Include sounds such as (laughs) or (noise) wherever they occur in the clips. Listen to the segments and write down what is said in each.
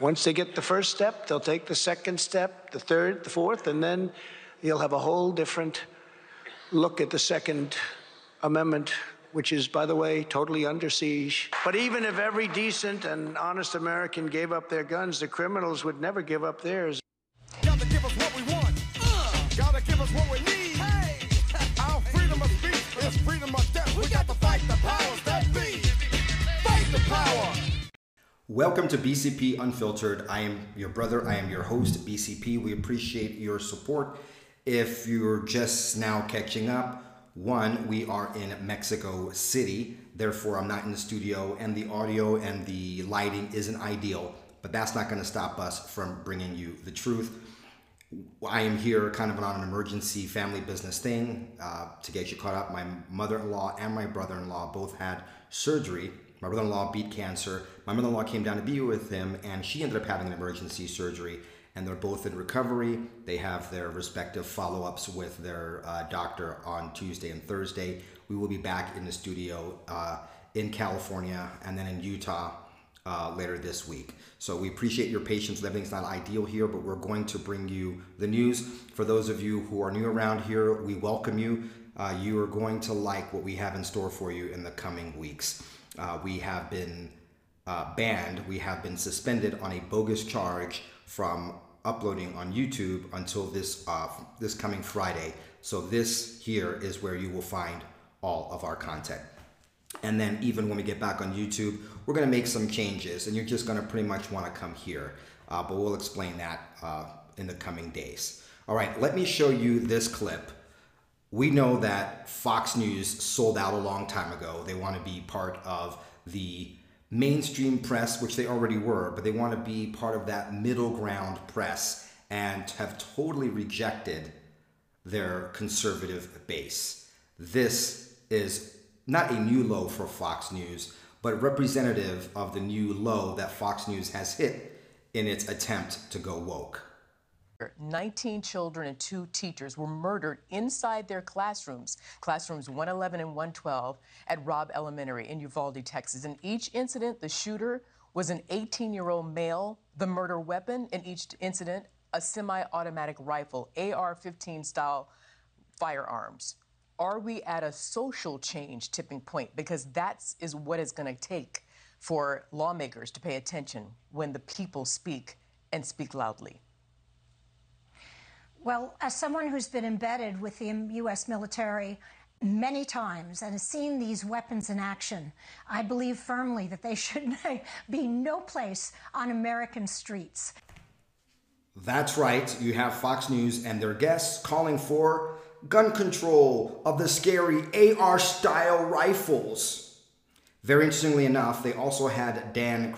Once they get the first step, they'll take the second step, the third, the fourth, and then you'll have a whole different look at the Second Amendment, which is, by the way, totally under siege. But even if every decent and honest American gave up their guns, the criminals would never give up theirs. Gotta give us what we want. Uh, gotta give us what we need. Hey. Our freedom of speech is freedom of death. We got to fight the powers that be. Fight the power. Welcome to BCP Unfiltered. I am your brother. I am your host, BCP. We appreciate your support. If you're just now catching up, one, we are in Mexico City. Therefore, I'm not in the studio, and the audio and the lighting isn't ideal, but that's not going to stop us from bringing you the truth. I am here kind of on an emergency family business thing uh, to get you caught up. My mother in law and my brother in law both had surgery. My brother in law beat cancer. My mother in law came down to be with him, and she ended up having an emergency surgery. And they're both in recovery. They have their respective follow ups with their uh, doctor on Tuesday and Thursday. We will be back in the studio uh, in California and then in Utah uh, later this week. So we appreciate your patience. Everything's not ideal here, but we're going to bring you the news. For those of you who are new around here, we welcome you. Uh, you are going to like what we have in store for you in the coming weeks. Uh, we have been uh, banned, we have been suspended on a bogus charge from uploading on YouTube until this uh, this coming Friday. So this here is where you will find all of our content. And then even when we get back on YouTube, we're going to make some changes, and you're just going to pretty much want to come here. Uh, but we'll explain that uh, in the coming days. All right, let me show you this clip. We know that Fox News sold out a long time ago. They want to be part of the mainstream press, which they already were, but they want to be part of that middle ground press and have totally rejected their conservative base. This is not a new low for Fox News, but representative of the new low that Fox News has hit in its attempt to go woke. 19 children and two teachers were murdered inside their classrooms, classrooms 111 and 112 at Robb Elementary in Uvalde, Texas. In each incident, the shooter was an 18 year old male. The murder weapon in each incident, a semi automatic rifle, AR 15 style firearms. Are we at a social change tipping point? Because that is what it's going to take for lawmakers to pay attention when the people speak and speak loudly. Well, as someone who's been embedded with the U.S. military many times and has seen these weapons in action, I believe firmly that they (laughs) should be no place on American streets. That's right. You have Fox News and their guests calling for gun control of the scary AR style rifles. Very interestingly enough, they also had Dan,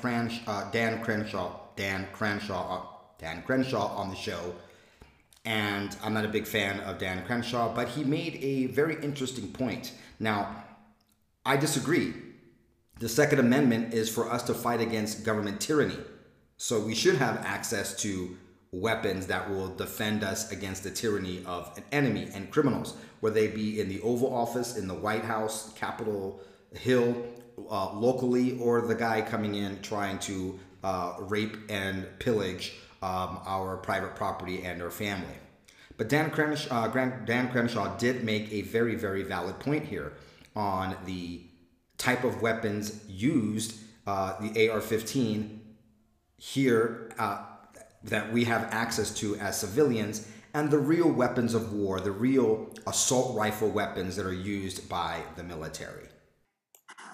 uh, Dan Crenshaw, Dan Crenshaw, uh, Dan Crenshaw on the show and I'm not a big fan of Dan Crenshaw, but he made a very interesting point. Now, I disagree. The Second Amendment is for us to fight against government tyranny. So we should have access to weapons that will defend us against the tyranny of an enemy and criminals, whether they be in the Oval Office, in the White House, Capitol Hill, uh, locally, or the guy coming in trying to uh, rape and pillage um, our private property and our family. But Dan Crenshaw, uh, Dan Crenshaw did make a very, very valid point here on the type of weapons used, uh, the AR 15 here uh, that we have access to as civilians, and the real weapons of war, the real assault rifle weapons that are used by the military.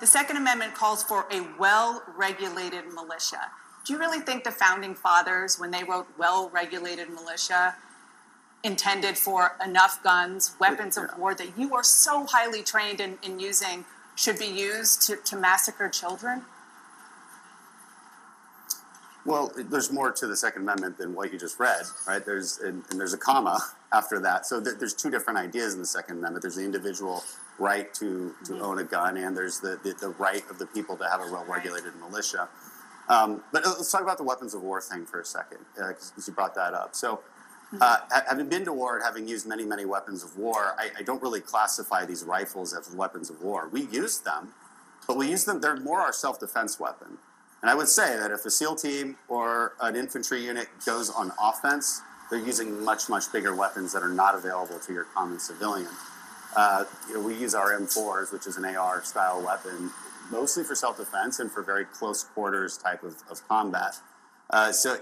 The Second Amendment calls for a well regulated militia. Do you really think the founding fathers, when they wrote well regulated militia, intended for enough guns, weapons of war that you are so highly trained in, in using should be used to, to massacre children? Well, there's more to the Second Amendment than what you just read, right? There's and, and there's a comma (laughs) after that. So th- there's two different ideas in the Second Amendment. There's the individual right to, to mm-hmm. own a gun, and there's the, the, the, right of the people to have a well-regulated militia. Um, but let's talk about the weapons of war thing for a second, because uh, you brought that up. So, uh, having been to war and having used many, many weapons of war, I, I, don't really classify these rifles as weapons of war. We use them, but we use them, they're more our self defense weapon. And I would say that if a SEAL team or an infantry unit goes on offense, they're using much, much bigger weapons that are not available to your common civilian. Uh, you know, we use our M4s, which is an AR style weapon, mostly for self defense and for very close quarters type of, of combat. Uh, so,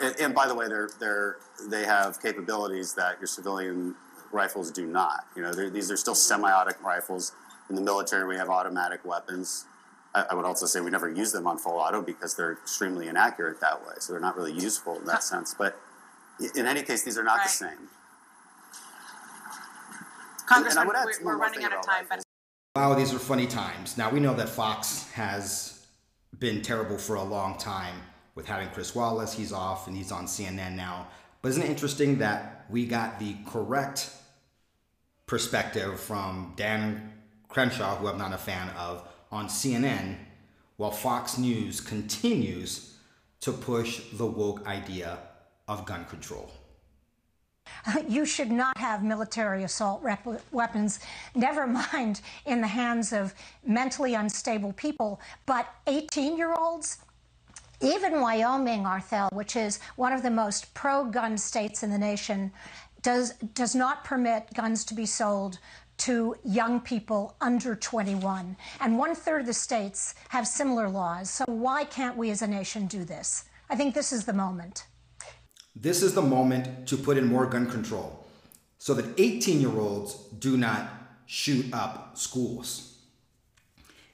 and, and, by the way, they're, they're, they have capabilities that your civilian rifles do not. You know, these are still semi-automatic rifles. In the military, we have automatic weapons. I, I, would also say we never use them on full auto because they're extremely inaccurate that way. So they're not really useful in that sense. But in any case, these are not right. the same. Congressman, we're, we're running out of time. But wow, these are funny times. Now we know that Fox has been terrible for a long time with having Chris Wallace. He's off and he's on CNN now. But isn't it interesting that we got the correct perspective from Dan Crenshaw, who I'm not a fan of, on CNN, while Fox News continues to push the woke idea of gun control. (laughs) You should not have military assault weapons, never mind in the hands of mentally unstable people, but 18 year olds. Even Wyoming, Arthel, which is one of the most pro gun states in the nation, does, does not permit guns to be sold to young people under 21. And one third of the states have similar laws. So why can't we as a nation do this? I think this is the moment. This is the moment to put in more gun control so that 18 year olds do not shoot up schools.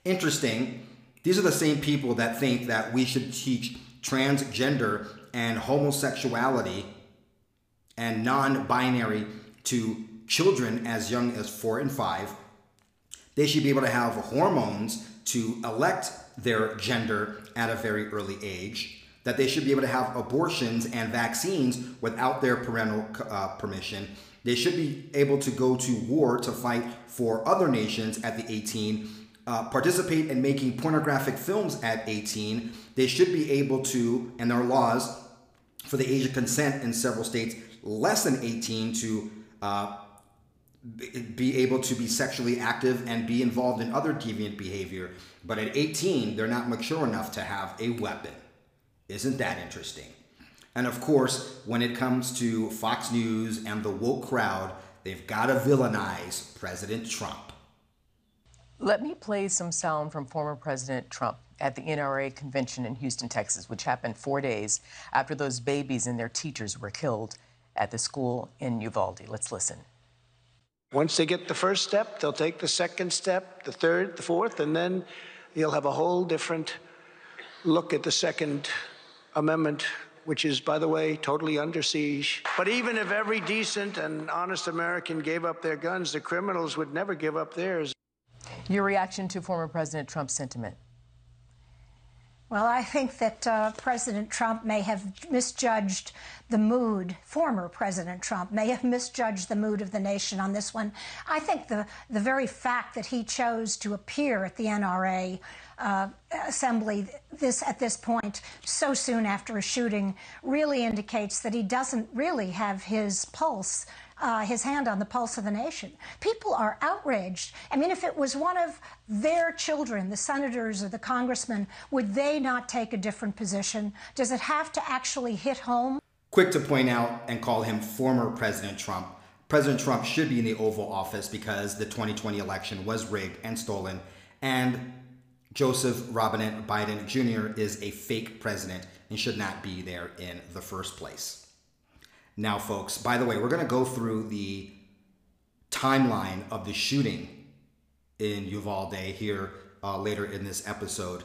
Interesting, these are the same people that think that we should teach transgender and homosexuality and non binary to children as young as four and five. They should be able to have hormones to elect their gender at a very early age that they should be able to have abortions and vaccines without their parental uh, permission. They should be able to go to war to fight for other nations at the 18, uh, participate in making pornographic films at 18. They should be able to, and there are laws for the age of consent in several states less than 18 to uh, be able to be sexually active and be involved in other deviant behavior. But at 18, they're not mature enough to have a weapon. Isn't that interesting? And of course, when it comes to Fox News and the woke crowd, they've got to villainize President Trump. Let me play some sound from former President Trump at the NRA convention in Houston, Texas, which happened four days after those babies and their teachers were killed at the school in Uvalde. Let's listen. Once they get the first step, they'll take the second step, the third, the fourth, and then you'll have a whole different look at the second amendment, which is, by the way, totally under siege. But even if every decent and honest American gave up their guns, the criminals would never give up theirs. Your reaction to former President Trump's sentiment? Well, I think that uh, President Trump may have misjudged the mood, former President Trump may have misjudged the mood of the nation on this one. I think the, the very fact that he chose to appear at the NRA uh, assembly this at this point so soon after a shooting really indicates that he doesn't really have his pulse uh, his hand on the pulse of the nation. People are outraged. I mean, if it was one of their children, the senators or the congressmen, would they not take a different position? Does it have to actually hit home? Quick to point out and call him former President Trump. President Trump should be in the Oval Office because the 2020 election was rigged and stolen, and Joseph Robinette Biden Jr. is a fake president and should not be there in the first place. Now, folks, by the way, we're going to go through the timeline of the shooting in Uvalde here uh, later in this episode.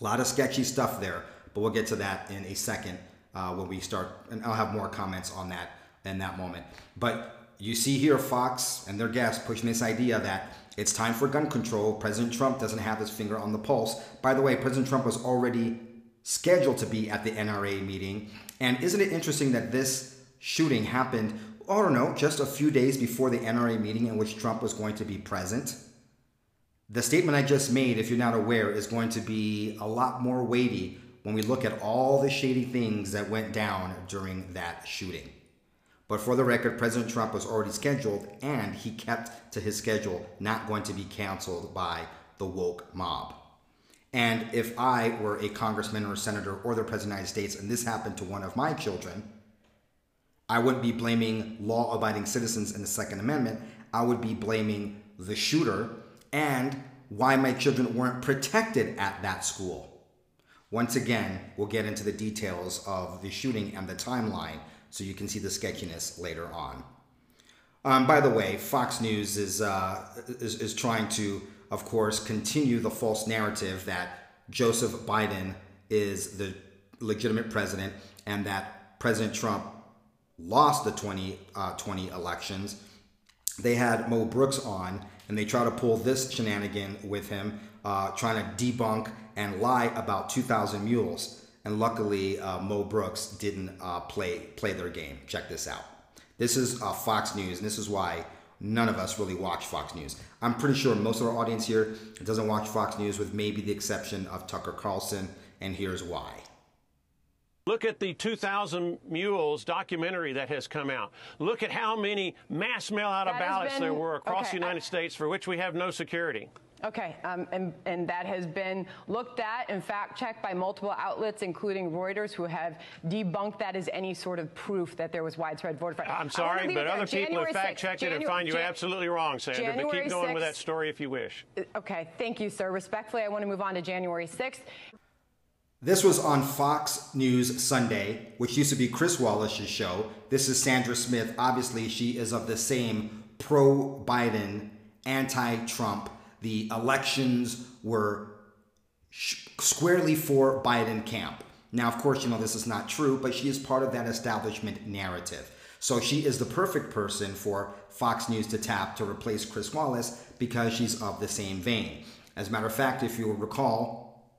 A lot of sketchy stuff there, but we'll get to that in a second uh, when we start, and I'll have more comments on that in that moment. But you see here Fox and their guests pushing this idea that it's time for gun control. President Trump doesn't have his finger on the pulse. By the way, President Trump was already scheduled to be at the NRA meeting. And isn't it interesting that this shooting happened, I don't know, just a few days before the NRA meeting in which Trump was going to be present? The statement I just made, if you're not aware, is going to be a lot more weighty when we look at all the shady things that went down during that shooting. But for the record, President Trump was already scheduled and he kept to his schedule, not going to be canceled by the woke mob. And if I were a congressman or a senator or the president of the United States and this happened to one of my children, I wouldn't be blaming law abiding citizens in the Second Amendment. I would be blaming the shooter and why my children weren't protected at that school. Once again, we'll get into the details of the shooting and the timeline so you can see the sketchiness later on. Um, by the way, Fox News is, uh, is, is trying to, of course, continue the false narrative that Joseph Biden is the legitimate president and that President Trump lost the 2020 uh, elections. They had Mo Brooks on, and they try to pull this shenanigan with him, uh, trying to debunk and lie about 2,000 mules. And luckily, uh, Mo Brooks didn't uh, play play their game. Check this out. This is uh, Fox News, and this is why none of us really watch Fox News. I'm pretty sure most of our audience here doesn't watch Fox News, with maybe the exception of Tucker Carlson, and here's why. Look at the 2,000 Mules documentary that has come out. Look at how many mass mail out of ballots been, there were across okay, the United I, States for which we have no security. Okay, um, and, and, that has been looked at and fact checked by multiple outlets, including Reuters, who have debunked that as any sort of proof that there was widespread voter fraud. I'm sorry, but other people have fact checked it and find you Jan absolutely wrong, Sandra. January but keep going 6th, with that story if you wish. Uh, okay, thank you, sir. Respectfully, I want to move on to January 6th. This was on Fox News Sunday, which used to be Chris Wallace's show. This is Sandra Smith. Obviously, she is of the same pro Biden, anti Trump the elections were squarely for Biden camp. Now, of course, you know this is not true, but she is part of that establishment narrative. So she is the perfect person for Fox News to tap to replace Chris Wallace because she's of the same vein. As a matter of fact, if you recall,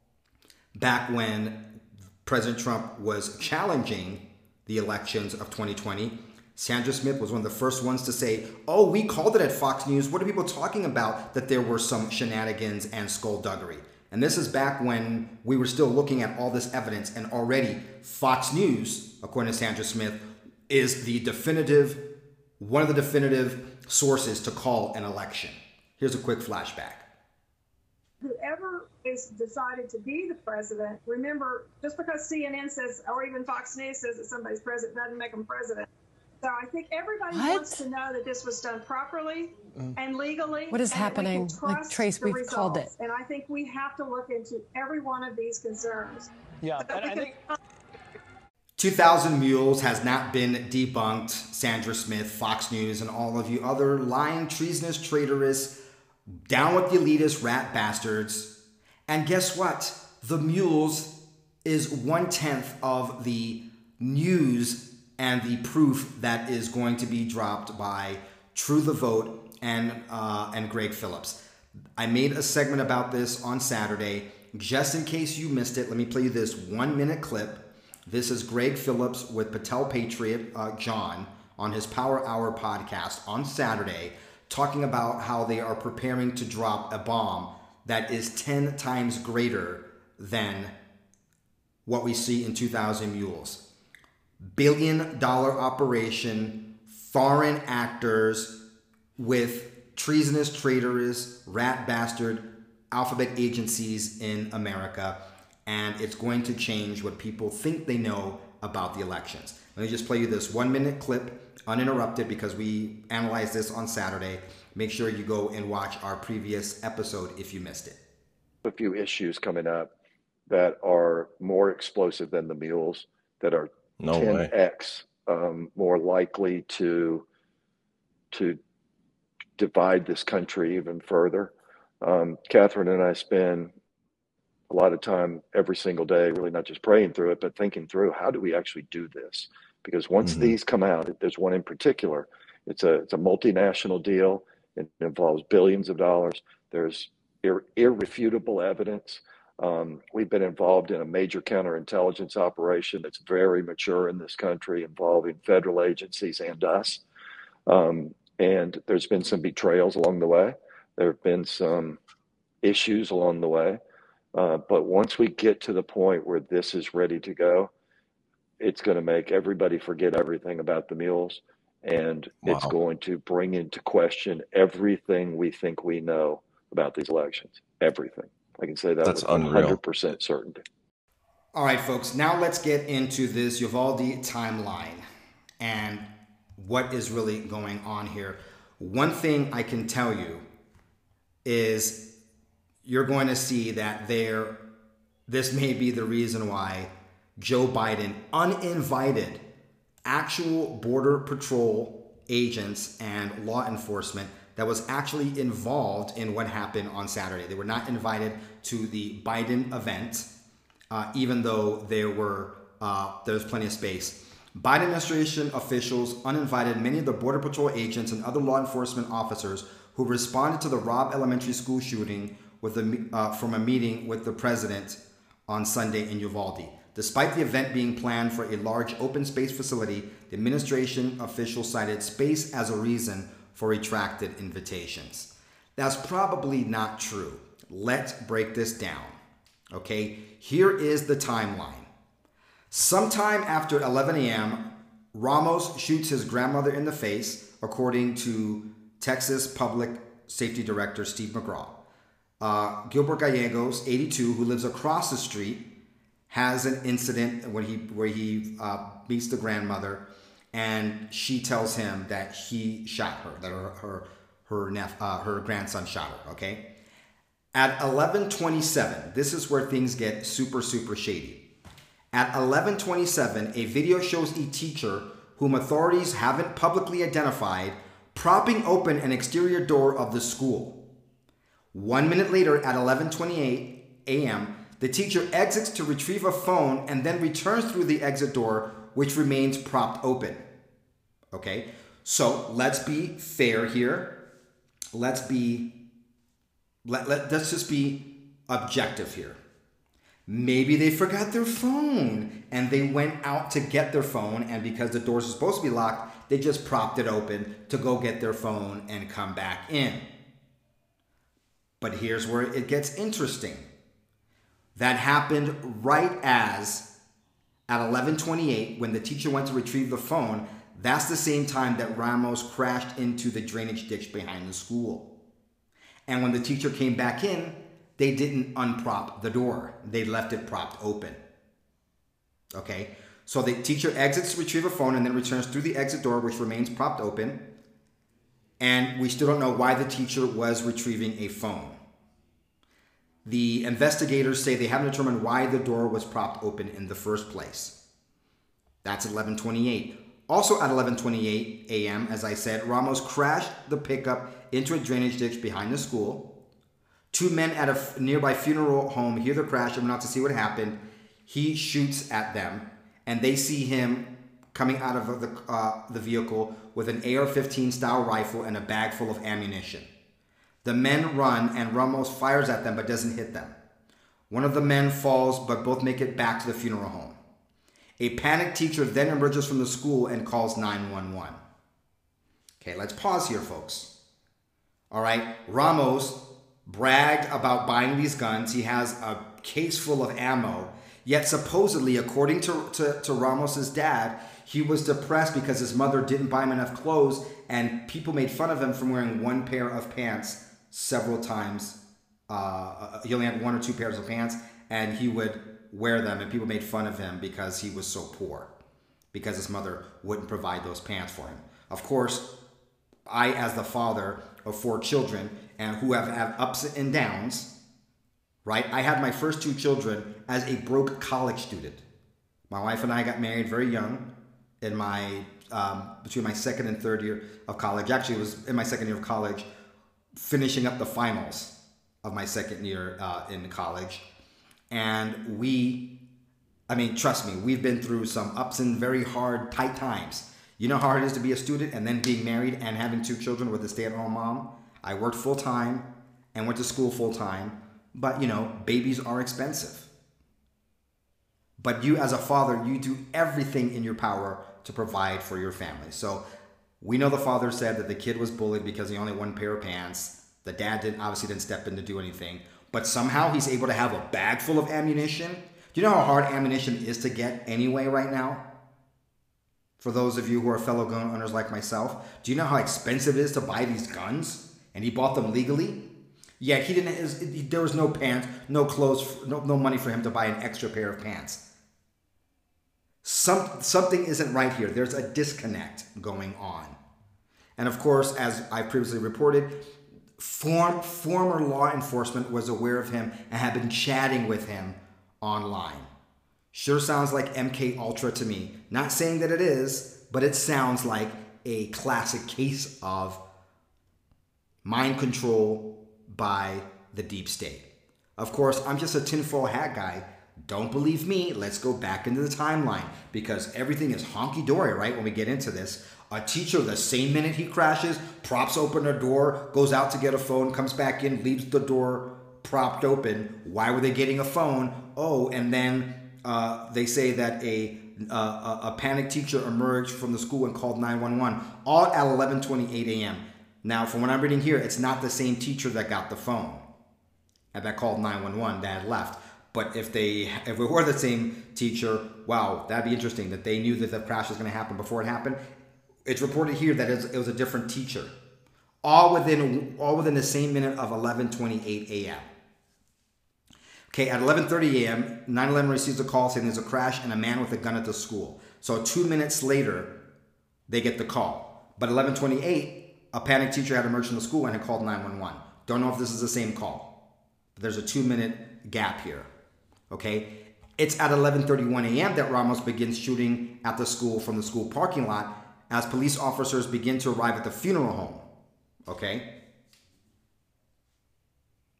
back when President Trump was challenging the elections of 2020, Sandra Smith was one of the first ones to say, Oh, we called it at Fox News. What are people talking about? That there were some shenanigans and skullduggery. And this is back when we were still looking at all this evidence, and already Fox News, according to Sandra Smith, is the definitive, one of the definitive sources to call an election. Here's a quick flashback. Whoever is decided to be the president, remember, just because CNN says, or even Fox News says that somebody's president doesn't make them president. So I think everybody what? wants to know that this was done properly mm. and legally. What is happening? Like Trace, we've results. called it. And I think we have to look into every one of these concerns. Yeah, so I think. 2000 Mules has not been debunked. Sandra Smith, Fox News, and all of you other lying, treasonous, traitorous, down with the elitist rat bastards. And guess what? The Mules is one tenth of the news and the proof that is going to be dropped by True the Vote and uh, and Gregg Phillips. I made a segment about this on Saturday. Just in case you missed it, let me play you this one minute clip. This is Gregg Phillips with Patel Patriot uh, John on his Power Hour podcast on Saturday, talking about how they are preparing to drop a bomb that is 10 times greater than what we see in 2000 Mules billion dollar operation, foreign actors with treasonous, traitorous, rat bastard alphabet agencies in America. And it's going to change what people think they know about the elections. Let me just play you this one minute clip, uninterrupted, because we analyzed this on Saturday. Make sure you go and watch our previous episode if you missed it. A few issues coming up that are more explosive than the mules, that are no 10x um, more likely to to divide this country even further. Um, Catherine and I spend a lot of time every single day, really not just praying through it, but thinking through how do we actually do this? Because once mm-hmm. these come out, there's one in particular. It's a it's a multinational deal. It involves billions of dollars. There's ir- irrefutable evidence. Um, we've been involved in a major counterintelligence operation that's very mature in this country, involving federal agencies and us. Um, and there's been some betrayals along the way. There have been some issues along the way. Uh, but once we get to the point where this is ready to go, it's going to make everybody forget everything about the mules. And wow. it's going to bring into question everything we think we know about these elections. Everything. I can say that That's with unreal. 100% certainty. All right, folks, now let's get into this Uvalde timeline and what is really going on here. One thing I can tell you is you're going to see that there this may be the reason why Joe Biden uninvited actual border patrol agents and law enforcement that was actually involved in what happened on Saturday. They were not invited to the Biden event, uh, even though there were uh, there was plenty of space. Biden administration officials uninvited many of the Border Patrol agents and other law enforcement officers who responded to the Robb Elementary School shooting with a, uh, from a meeting with the president on Sunday in Uvalde. Despite the event being planned for a large open space facility, the administration officials cited space as a reason for retracted invitations. That's probably not true. Let's break this down. Okay, here is the timeline. Sometime after 11 a.m., Ramos shoots his grandmother in the face, according to Texas Public Safety Director Steve McCraw. Uh, Gilbert Gallegos, 82, who lives across the street, has an incident when he where he uh, meets the grandmother, and she tells him that he shot her, that her her her, uh, her grandson shot her. Okay, at 11:27, this is where things get super super shady. At 11:27, a video shows a teacher whom authorities haven't publicly identified propping open an exterior door of the school. One minute later, at 11:28 a.m., the teacher exits to retrieve a phone and then returns through the exit door, which remains propped open. Okay, so let's be fair here. Let's be let, let let's just be objective here. Maybe they forgot their phone and they went out to get their phone, and because the doors are supposed to be locked, they just propped it open to go get their phone and come back in. But here's where it gets interesting. That happened right as at 11:28 when the teacher went to retrieve the phone, that's the same time that Ramos crashed into the drainage ditch behind the school. And when the teacher came back in, they didn't unprop the door. They left it propped open. Okay? So the teacher exits to retrieve a phone and then returns through the exit door which remains propped open. And we still don't know why the teacher was retrieving a phone. The investigators say they haven't determined why the door was propped open in the first place. That's 1128. Also at 11:28 a.m., as I said, Ramos crashed the pickup into a drainage ditch behind the school. Two men at a nearby funeral home hear the crash and run out to see what happened. He shoots at them, and they see him coming out of the, uh, the vehicle with an AR-15 style rifle and a bag full of ammunition. The men run, and Ramos fires at them but doesn't hit them. One of the men falls, but both make it back to the funeral home. A panicked teacher then emerges from the school and calls 911. Okay, let's pause here, folks. All right, Ramos bragged about buying these guns. He has a case full of ammo. Yet, supposedly, according to, to, to Ramos's dad, he was depressed because his mother didn't buy him enough clothes, and people made fun of him from wearing one pair of pants several times. Uh, he only had one or two pairs of pants, and he would wear them, and people made fun of him because he was so poor, because his mother wouldn't provide those pants for him. Of course, I, as the father of four children, and who have had ups and downs, right? I had my first two children as a broke college student. My wife and I got married very young in my um, between my second and third year of college. Actually, it was in my second year of college, finishing up the finals of my second year uh, in college. And we, I mean, trust me, we've been through some ups and very hard, tight times. You know how hard it is to be a student and then being married and having two children with a stay at home mom? I worked full time and went to school full time, but you know, babies are expensive. But you, as a father, you do everything in your power to provide for your family. So we know the father said that the kid was bullied because he only had one pair of pants. The dad didn't obviously didn't step in to do anything, but somehow he's able to have a bag full of ammunition. Do you know how hard ammunition is to get anyway right now? For those of you who are fellow gun owners like myself, do you know how expensive it is to buy these guns? And he bought them legally. Yet he didn't. There was no pants, no clothes, no, no money for him to buy an extra pair of pants. Some, something isn't right here. There's a disconnect going on. And of course, as I previously reported, form, former law enforcement was aware of him and had been chatting with him online. Sure sounds like MK Ultra to me. Not saying that it is, but it sounds like a classic case of mind control by the deep state. Of course, I'm just a tinfoil hat guy. Don't believe me? Let's go back into the timeline because everything is honky dory, right? When we get into this, a teacher, the same minute he crashes, props open a door, goes out to get a phone, comes back in, leaves the door propped open. Why were they getting a phone? Oh, and then uh, they say that a, uh, a panic teacher emerged from the school and called 911, all at 11:28 a.m. Now, from what I'm reading here, it's not the same teacher that got the phone and that called 911 that had left. But if they if it were the same teacher, wow, that'd be interesting that they knew that the crash was going to happen before it happened. It's reported here that it was a different teacher, all within all within the same minute of 11:28 a.m. Okay, at 11:30 a.m., 911 receives a call saying there's a crash and a man with a gun at the school. So two minutes later, they get the call. But 11:28, a panicked teacher had emerged from the school and had called 911. Don't know if this is the same call. But there's a two-minute gap here. Okay, it's at 11:31 a.m. that Ramos begins shooting at the school from the school parking lot as police officers begin to arrive at the funeral home. Okay,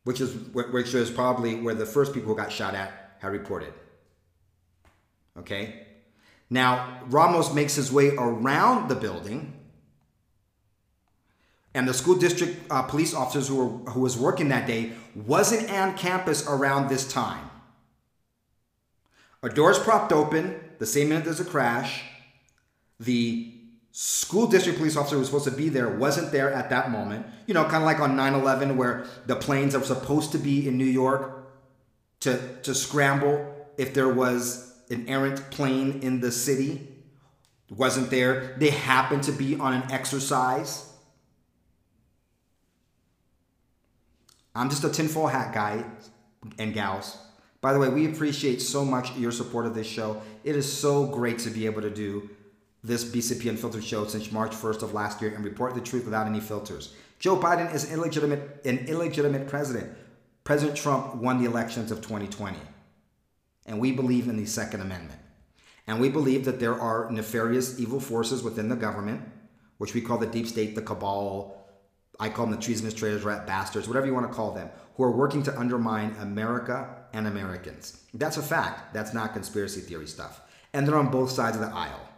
which is which is probably where the first people who got shot at had reported. Okay, now Ramos makes his way around the building and the school district uh, police officers who were who was working that day wasn't on campus around this time. A door's propped open the same minute there's a crash. The school district police officer who was supposed to be there wasn't there at that moment. You know, kind of like on 9/11 where the planes are supposed to be in New York to to scramble if there was an errant plane in the city. Wasn't there. They happened to be on an exercise I'm just a tinfoil hat guy and gals. By the way, we appreciate so much your support of this show. It is so great to be able to do this BCP Unfiltered show since March 1st of last year and report the truth without any filters. Joe Biden is illegitimate, an illegitimate president. President Trump won the elections of 2020. And we believe in the Second Amendment. And we believe that there are nefarious evil forces within the government, which we call the deep state, the cabal, I call them the treasonous traitors, rat bastards, whatever you want to call them, who are working to undermine America and Americans. That's a fact. That's not conspiracy theory stuff. And they're on both sides of the aisle.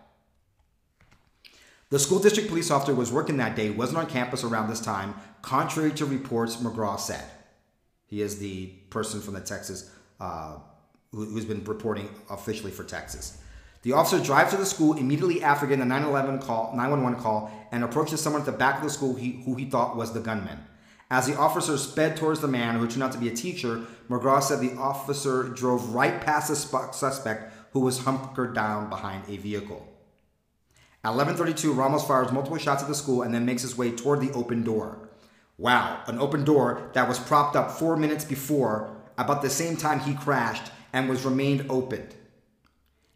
The school district police officer was working that day wasn't on campus around this time, contrary to reports McCraw said. He is the person from the Texas uh, who, has been reporting officially for Texas. The officer drives to the school immediately after getting the 911 call, 911 call and approaches someone at the back of the school he, who he thought was the gunman. As the officer sped towards the man, who turned out to be a teacher, McCraw said the officer drove right past the suspect who was hunkered down behind a vehicle. At 11:32, Ramos fires multiple shots at the school and then makes his way toward the open door. Wow, an open door that was propped up 4 minutes before, about the same time he crashed and was remained opened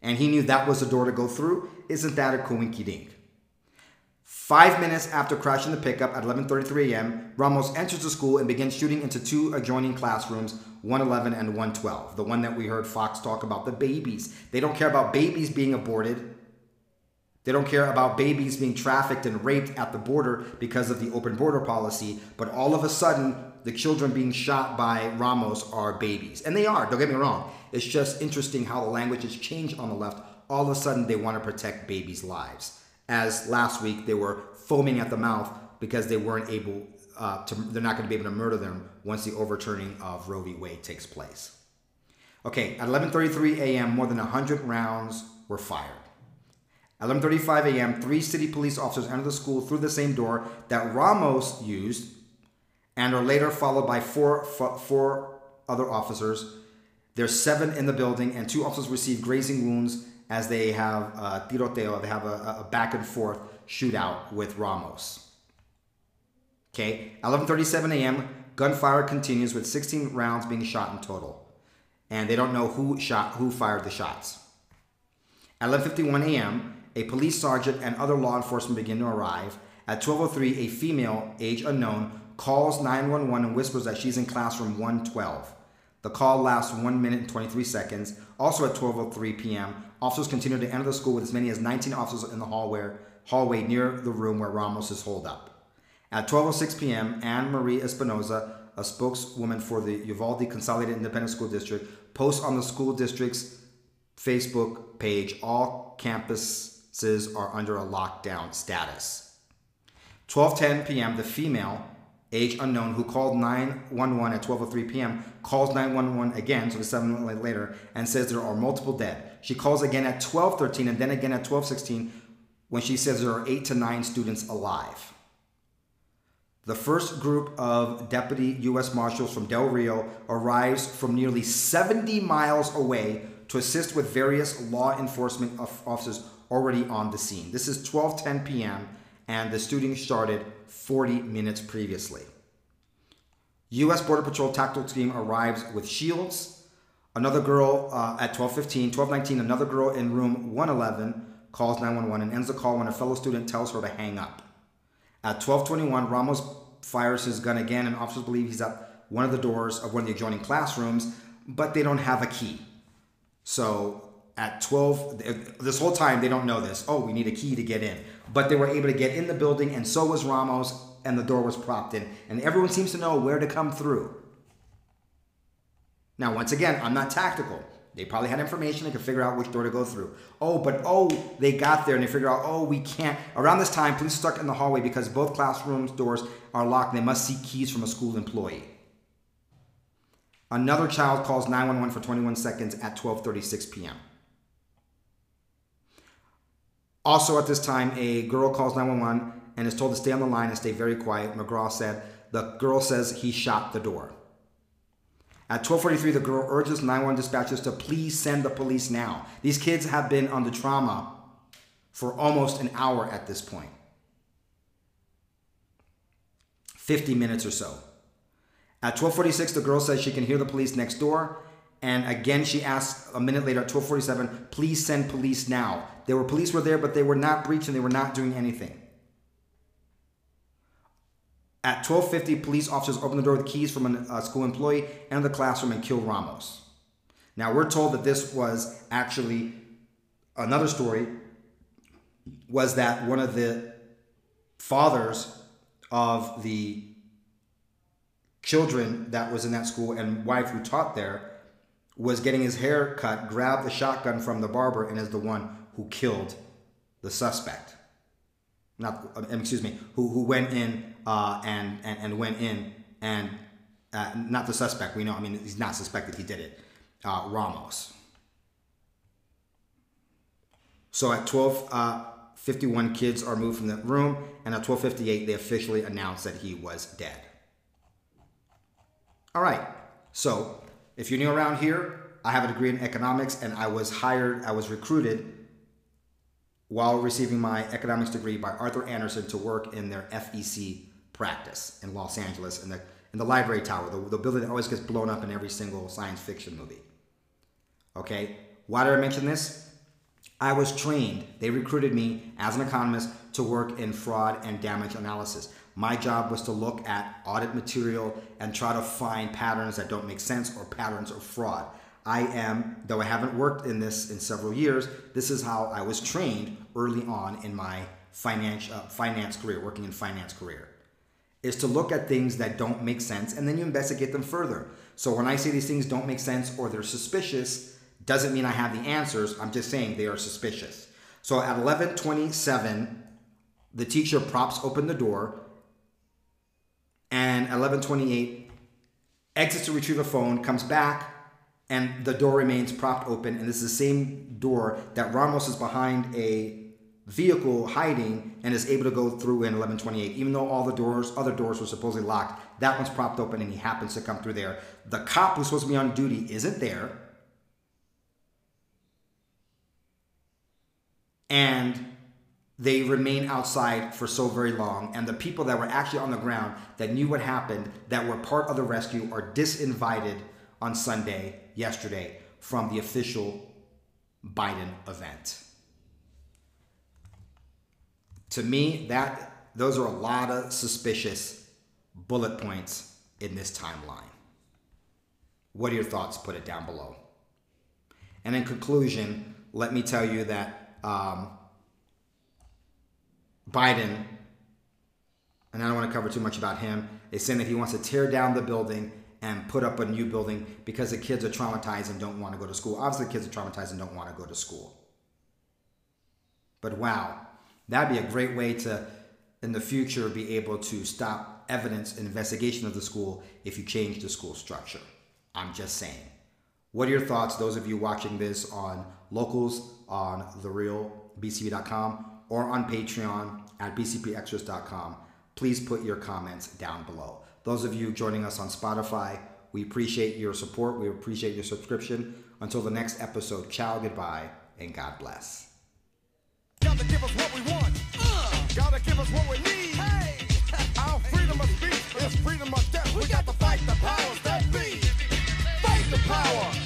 and he knew that was the door to go through. Isn't that a coinky dink? Five minutes after crashing the pickup at 11:33 a.m., Ramos enters the school and begins shooting into two adjoining classrooms, 111 and 112. The one that we heard Fox talk about, the babies. They don't care about babies being aborted. They don't care about babies being trafficked and raped at the border because of the open border policy. But all of a sudden, the children being shot by Ramos are babies. And they are, don't get me wrong. It's just interesting how the language has changed on the left. All of a sudden, they want to protect babies' lives. As last week, they were foaming at the mouth because they weren't able uh, to, they're not going to be able to murder them once the overturning of Roe v. Wade takes place. Okay, at 11:33 a.m., more than 100 rounds were fired. At 11:35 a.m., three city police officers entered the school through the same door that Ramos used and are later followed by four, four other officers. There's seven in the building, and two officers received grazing wounds as they have a tiroteo, they have a, a back and forth shootout with Ramos. Okay, 11:37 a.m. gunfire continues with 16 rounds being shot in total. And they don't know who shot who fired the shots. At 11:51 a.m., a police sergeant and other law enforcement begin to arrive. At 12:03, a female, age unknown, calls 911 and whispers that she's in classroom 112. The call lasts 1 minute and 23 seconds. Also at 12:03 p.m., officers continue to enter the school with as many as 19 officers in the hallway, hallway near the room where Ramos is holed up. At 12:06 p.m., Anne Marie Espinoza, a spokeswoman for the Uvalde Consolidated Independent School District, posts on the school district's Facebook page all campuses are under a lockdown status. 12:10 p.m., the female age unknown, who called 911 at 12:03 p.m., calls 911 again, so seven minutes later, and says there are multiple dead. She calls again at 12:13 and then again at 12:16 when she says there are eight to nine students alive. The first group of deputy U.S. Marshals from Del Rio arrives from nearly 70 miles away to assist with various law enforcement officers already on the scene. This is 12:10 p.m. and the shooting started 40 minutes previously. U.S. Border Patrol tactical team arrives with shields. Another girl uh, at 12:15, 12:19, another girl in room 111 calls 911 and ends the call when a fellow student tells her to hang up. At 12:21, Ramos fires his gun again, and officers believe he's at one of the doors of one of the adjoining classrooms, but they don't have a key. So at 12, this whole time they don't know this. Oh, we need a key to get in. But they were able to get in the building, and so was Ramos, and the door was propped in. And everyone seems to know where to come through. Now, once again, I'm not tactical. They probably had information, they could figure out which door to go through. Oh, but oh, they got there and they figured out, oh, we can't. Around this time, police stuck in the hallway because both classrooms doors are locked they must seek keys from a school employee. Another child calls 911 for 21 seconds at 12:36 p.m. Also, at this time, a girl calls 911 and is told to stay on the line and stay very quiet. McCraw said the girl says he shot the door. At 12:43, the girl urges 911 dispatchers to please send the police now. These kids have been under trauma for almost an hour at this point. 50 minutes or so. At 12:46, the girl says she can hear the police next door and again, she asked a minute later at 1247, please send police now. There were police were there, but they were not breaching. They were not doing anything. At 1250, police officers opened the door with keys from a school employee, entered the classroom, and killed Ramos. Now, we're told that this was actually another story was that one of the fathers of the children that was in that school and wife who taught there was getting his hair cut, grabbed the shotgun from the barber, and is the one who killed the suspect. Not, uh, excuse me, who, who went in uh, and, and, and went in and uh, not the suspect. We know, I mean, he's not suspected he did it. Uh, Ramos. So at 12:51, uh, kids are moved from the room, and at 12:58, they officially announced that he was dead. All right. So if you're new around here, I have a degree in economics and I was hired, I was recruited while receiving my economics degree by Arthur Andersen to work in their FEC practice in Los Angeles in the, in the library tower, the, the building that always gets blown up in every single science fiction movie. Okay, why did I mention this? I was trained, they recruited me as an economist to work in fraud and damage analysis. My job was to look at audit material and try to find patterns that don't make sense or patterns of fraud. I am, though I haven't worked in this in several years, this is how I was trained early on in my finance, uh, finance career, working in finance career, is to look at things that don't make sense and then you investigate them further. So when I say these things don't make sense or they're suspicious, doesn't mean I have the answers. I'm just saying they are suspicious. So at 11:27, the teacher props open the door and 1128 exits to retrieve a phone, comes back, and the door remains propped open. And this is the same door that Ramos is behind a vehicle hiding and is able to go through in 1128. Even though all the doors, other doors were supposedly locked, that one's propped open and he happens to come through there. The cop who's supposed to be on duty isn't there. And they remain outside for so very long, and the people that were actually on the ground that knew what happened, that were part of the rescue, are disinvited on Sunday, yesterday, from the official Biden event. To me, that those are a lot of suspicious bullet points in this timeline. What are your thoughts? Put it down below. And in conclusion, let me tell you that um, Biden, and I don't want to cover too much about him, is saying that he wants to tear down the building and put up a new building because the kids are traumatized and don't want to go to school. Obviously, the kids are traumatized and don't want to go to school. But wow, that'd be a great way to, in the future, be able to stop evidence and investigation of the school if you change the school structure. I'm just saying. What are your thoughts, those of you watching this on locals, on the therealbcp.com, or on Patreon at bcpextras.com, please put your comments down below. Those of you joining us on Spotify, we appreciate your support. We appreciate your subscription. Until the next episode, ciao, goodbye, and God bless. Gotta give us what we want. Uh. Gotta give us what we need. Hey. Our freedom of speech is freedom of death. We, we got, got to fight the powers that be. Fight the power.